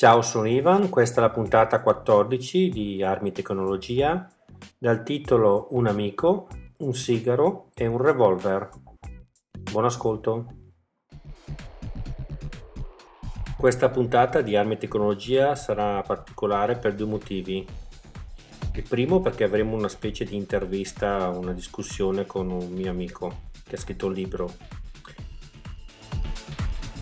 Ciao, sono Ivan, questa è la puntata 14 di Armi Tecnologia dal titolo Un amico, un sigaro e un revolver. Buon ascolto. Questa puntata di Armi Tecnologia sarà particolare per due motivi. Il primo perché avremo una specie di intervista, una discussione con un mio amico che ha scritto un libro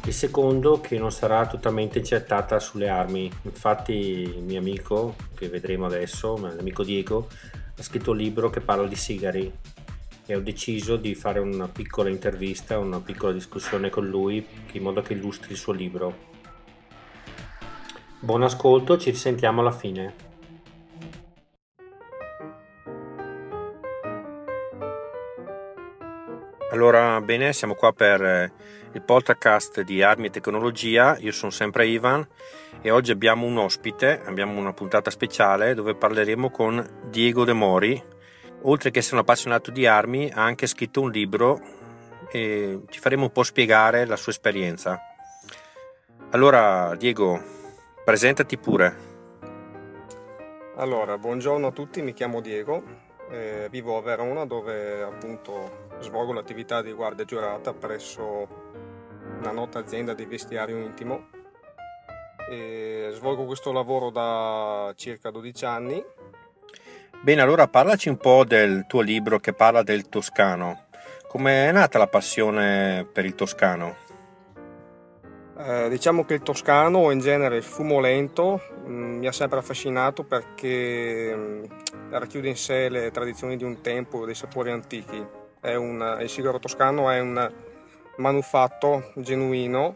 il secondo che non sarà totalmente incettata sulle armi. Infatti il mio amico, che vedremo adesso, l'amico Diego, ha scritto un libro che parla di sigari e ho deciso di fare una piccola intervista, una piccola discussione con lui in modo che illustri il suo libro. Buon ascolto, ci risentiamo alla fine. Allora, bene, siamo qua per eh, il podcast di Armi e Tecnologia. Io sono sempre Ivan e oggi abbiamo un ospite, abbiamo una puntata speciale dove parleremo con Diego De Mori. Oltre che essere un appassionato di armi, ha anche scritto un libro e ci faremo un po' spiegare la sua esperienza. Allora, Diego, presentati pure. Allora, buongiorno a tutti, mi chiamo Diego, eh, vivo a Verona dove appunto svolgo l'attività di guardia giurata presso una nota azienda di vestiario intimo. E svolgo questo lavoro da circa 12 anni. Bene, allora parlaci un po' del tuo libro che parla del toscano. Come è nata la passione per il toscano? Eh, diciamo che il toscano o in genere il fumo lento mh, mm, mi ha sempre affascinato perché mh, mm, racchiude in sé le tradizioni di un tempo, dei sapori antichi un, il sigaro toscano è un manufatto genuino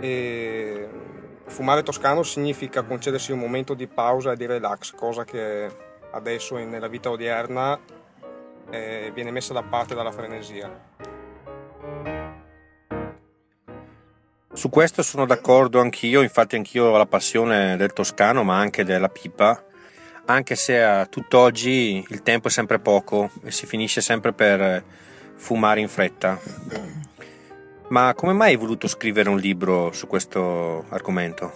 e fumare toscano significa concedersi un momento di pausa e di relax, cosa che adesso nella vita odierna eh, viene messa da parte dalla frenesia. Su questo sono d'accordo anch'io, infatti anch'io ho la passione del toscano ma anche della pipa anche se a tutt'oggi il tempo è sempre poco e si finisce sempre per fumare in fretta. Ma come mai hai voluto scrivere un libro su questo argomento?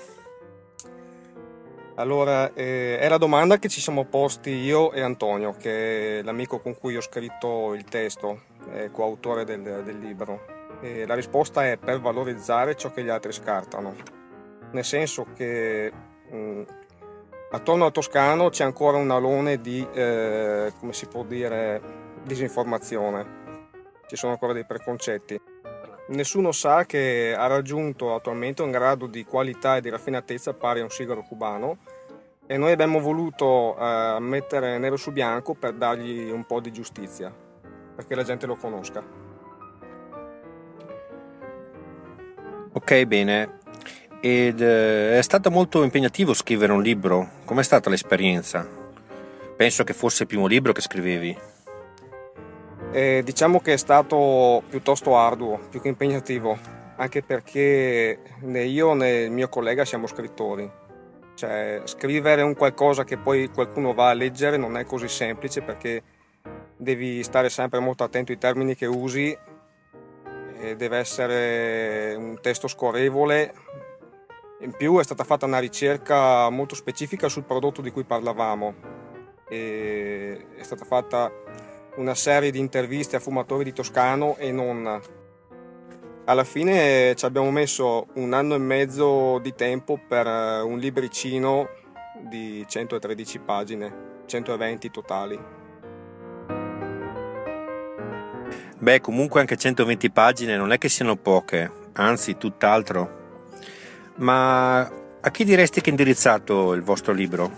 Allora, eh, è la domanda che ci siamo posti io e Antonio, che è l'amico con cui ho scritto il testo, è coautore del, del libro. E la risposta è per valorizzare ciò che gli altri scartano. Nel senso che mh, Attorno al Toscano c'è ancora un alone di, eh, come si può dire, disinformazione. Ci sono ancora dei preconcetti. Nessuno sa che ha raggiunto attualmente un grado di qualità e di raffinatezza pari a un sigaro cubano e noi abbiamo voluto eh, mettere nero su bianco per dargli un po' di giustizia, perché la gente lo conosca. Ok, bene ed eh, è stato molto impegnativo scrivere un libro. Com'è stata l'esperienza? Penso che fosse il primo libro che scrivevi. Eh, diciamo che è stato piuttosto arduo, più che impegnativo, anche perché né io né il mio collega siamo scrittori. Cioè, scrivere un qualcosa che poi qualcuno va a leggere non è così semplice perché devi stare sempre molto attento ai termini che usi, deve essere un testo scorrevole, in più è stata fatta una ricerca molto specifica sul prodotto di cui parlavamo. E è stata fatta una serie di interviste a fumatori di Toscano e non. Alla fine ci abbiamo messo un anno e mezzo di tempo per eh, un libricino di 113 pagine, 120 totali. Beh, comunque anche 120 pagine non è che siano poche, anzi tutt'altro. Ma a chi diresti che è indirizzato il vostro libro?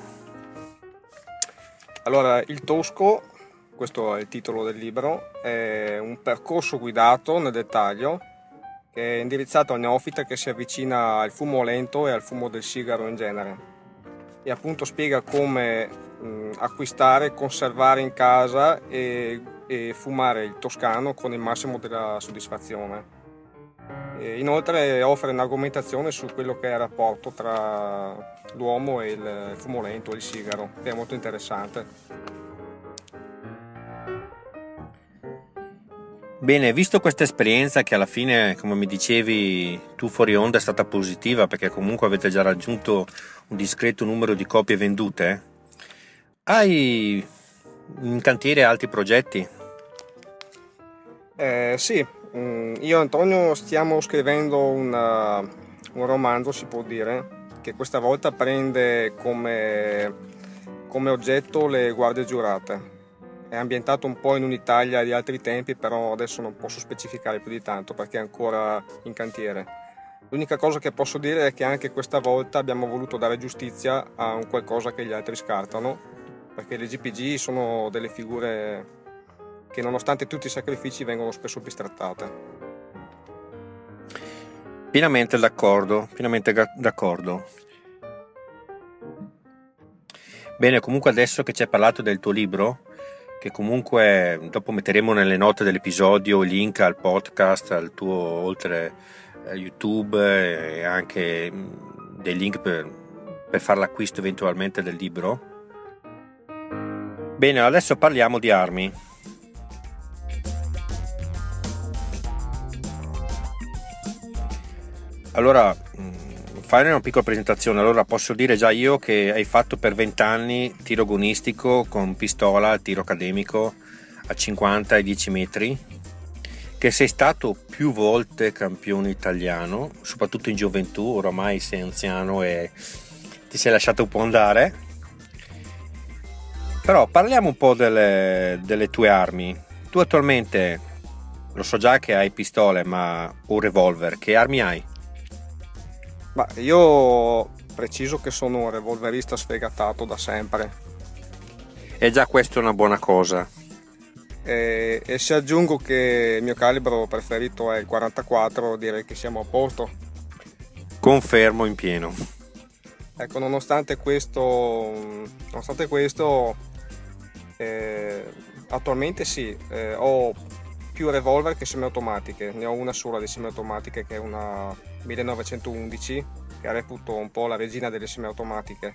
Allora, il Tosco, questo è il titolo del libro, è un percorso guidato nel dettaglio che è indirizzato al neofita che si avvicina al fumo lento e al fumo del sigaro in genere e appunto spiega come mh, acquistare, conservare in casa e, e fumare il toscano con il massimo della soddisfazione. Inoltre offre un'argomentazione su quello che è il rapporto tra l'uomo e il fumo lento, il sigaro, che è molto interessante. Bene, visto questa esperienza che alla fine, come mi dicevi tu fuori onda, è stata positiva perché comunque avete già raggiunto un discreto numero di copie vendute, hai in cantiere altri progetti? Eh, sì, mm, io e Antonio stiamo scrivendo una, un romanzo, si può dire, che questa volta prende come, come oggetto le guardie giurate è ambientato un po' in un'Italia di altri tempi, però adesso non posso specificare più di tanto perché è ancora in cantiere. L'unica cosa che posso dire è che anche questa volta abbiamo voluto dare giustizia a un qualcosa che gli altri scartano, perché le GPG sono delle figure che nonostante tutti i sacrifici vengono spesso bistrattate. Pienamente d'accordo, pienamente d'accordo. Bene, comunque adesso che ci hai parlato del tuo libro, che comunque dopo metteremo nelle note dell'episodio link al podcast, al tuo oltre a YouTube e anche mm, dei link per, per fare l'acquisto eventualmente del libro. Bene, adesso parliamo di armi. Allora, fare una piccola presentazione. Allora, posso dire già io che hai fatto per 20 anni tiro agonistico con pistola, tiro accademico a 50 e 10 metri, che sei stato più volte campione italiano, soprattutto in gioventù, oramai sei anziano e ti sei lasciato un po' andare. Però parliamo un po' delle, delle tue armi. Tu attualmente, lo so già che hai pistole, ma un revolver, che armi hai? Ma io preciso che sono un revolverista sfegatato da sempre. E già questa è una buona cosa. E, e se aggiungo che il mio calibro preferito è il 44, direi che siamo a posto. Confermo in pieno. Ecco, nonostante questo, nonostante questo eh, attualmente sì, eh, ho più revolver che semiautomatiche, ne ho una sola di semiautomatiche che è una 1911 che reputo un po' la regina delle semiautomatiche.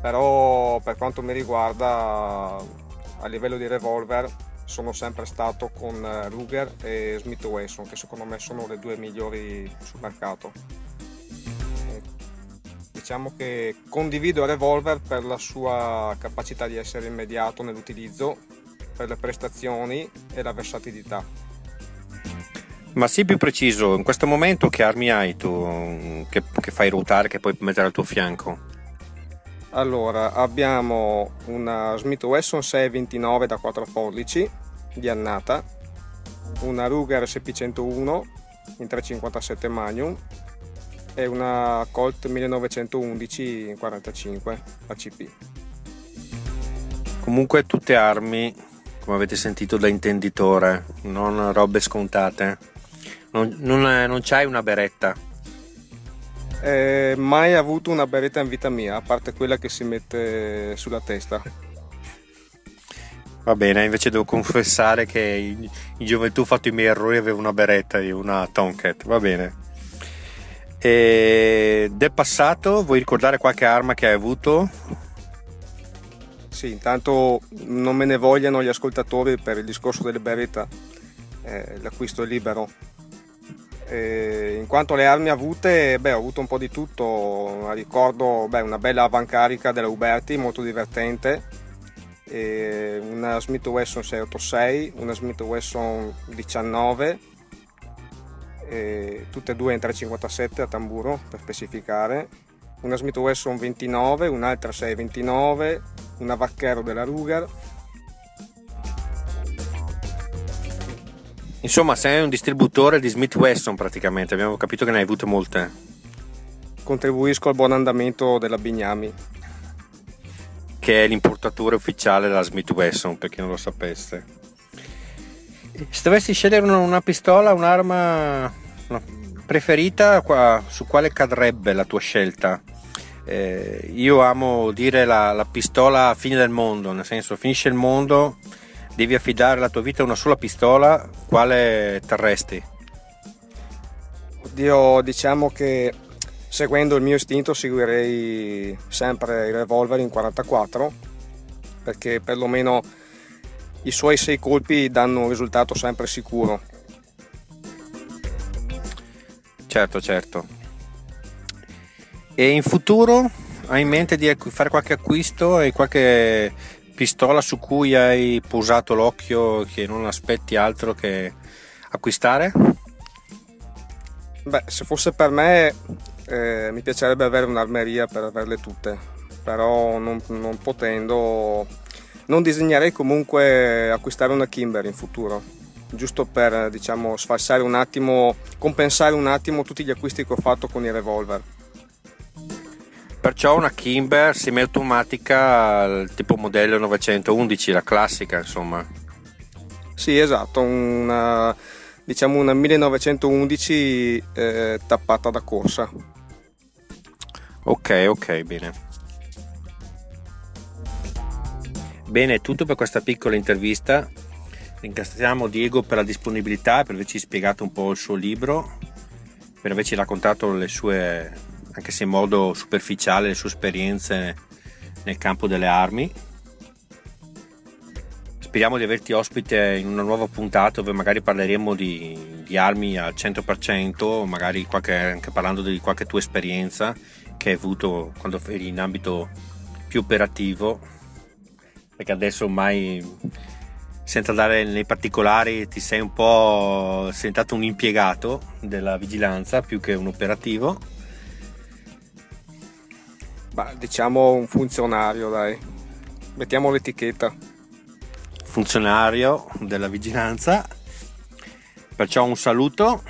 Però per quanto mi riguarda a livello di revolver sono sempre stato con Ruger e Smith Wesson che secondo me sono le due migliori sul mercato. Diciamo che condivido il revolver per la sua capacità di essere immediato nell'utilizzo per le prestazioni e la versatilità ma sii più preciso, in questo momento che armi hai tu che, che fai ruotare, che puoi mettere al tuo fianco? Allora, abbiamo una Smith Wesson 629 da 4 pollici di annata, una Ruger SP101 in 357 Magnum e una Colt 1911 in 45 ACP. Comunque tutte armi, come avete sentito da intenditore, non robe scontate. Non, non, non c'hai una beretta? Eh, mai avuto una beretta in vita mia, a parte quella che si mette sulla testa. Va bene, invece devo confessare che in, in gioventù ho fatto i miei errori e avevo una beretta di una Tomcat. Va bene. E del passato vuoi ricordare qualche arma che hai avuto? Sì, intanto non me ne vogliano gli ascoltatori per il discorso delle beretta, eh, l'acquisto è libero, e in quanto alle armi avute, beh, ho avuto un po' di tutto. Ricordo beh, una bella avancarica della Uberti, molto divertente. Una Smith Wesson 686, una Smith Wesson 19, tutte e due in 357 a tamburo per specificare. Una Smith Wesson 29, un'altra 629, una Vaccaro della Ruger Insomma, sei un distributore di Smith Wesson praticamente, abbiamo capito che ne hai avute molte. Contribuisco al buon andamento della Bignami. Che è l'importatore ufficiale della Smith Wesson, per chi non lo sapesse. Se dovessi scegliere una, una pistola, un'arma preferita, qua, su quale cadrebbe la tua scelta? Eh, io amo dire la, la pistola fine del mondo, nel senso finisce il mondo devi affidare la tua vita a una sola pistola, quale terresti? Oddio, diciamo che seguendo il mio istinto seguirei sempre il revolver in 44 perché perlomeno i suoi sei colpi danno un risultato sempre sicuro. Certo, certo. E in futuro hai in mente di fare qualche acquisto e qualche pistola su cui hai posato l'occhio che non aspetti altro che acquistare? Beh, se fosse per me eh, mi piacerebbe avere un'armeria per averle tutte, però non, non potendo non disegnerei comunque acquistare una Kimber in futuro, giusto per diciamo sfalsare un attimo, compensare un attimo tutti gli acquisti che ho fatto con i revolver. Perciò una Kimber semiautomatica tipo modello 911, la classica insomma. Sì, esatto, una, diciamo una 1911 eh, tappata da corsa. Ok, ok, bene. Bene, è tutto per questa piccola intervista. Ringraziamo Diego per la disponibilità e per averci spiegato un po' il suo libro, per averci raccontato le sue, anche se in modo superficiale, le sue esperienze nel campo delle armi. Speriamo di averti ospite in una nuova puntata dove magari parleremo di, di armi al 100%, magari qualche, anche parlando di qualche tua esperienza che hai avuto quando eri in ambito più operativo, perché adesso ormai senza andare nei particolari ti sei un po' sentato un impiegato della vigilanza più che un operativo. Bah, diciamo un funzionario, dai. Mettiamo l'etichetta. Funzionario della vigilanza. Perciò un saluto,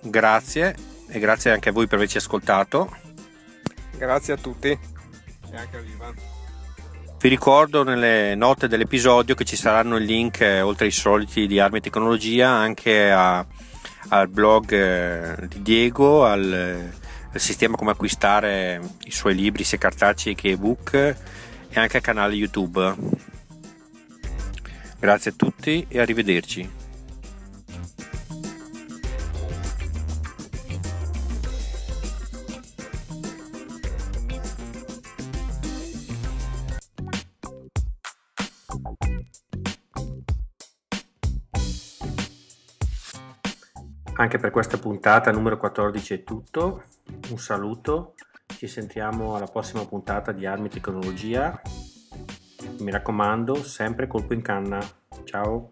grazie e grazie anche a voi per averci ascoltato. Grazie a tutti e anche a Vivan. Vi ricordo nelle note dell'episodio che ci saranno i link, eh, oltre ai soliti di Armi e Tecnologia, anche a, al blog eh, di Diego, al, al, sistema come acquistare i suoi libri sia cartacei che ebook e anche al canale YouTube. Grazie a tutti e arrivederci. Anche per questa puntata numero 14 è tutto. Un saluto. Ci sentiamo alla prossima puntata di Armi Tecnologia. Mi raccomando, sempre colpo in canna. Ciao.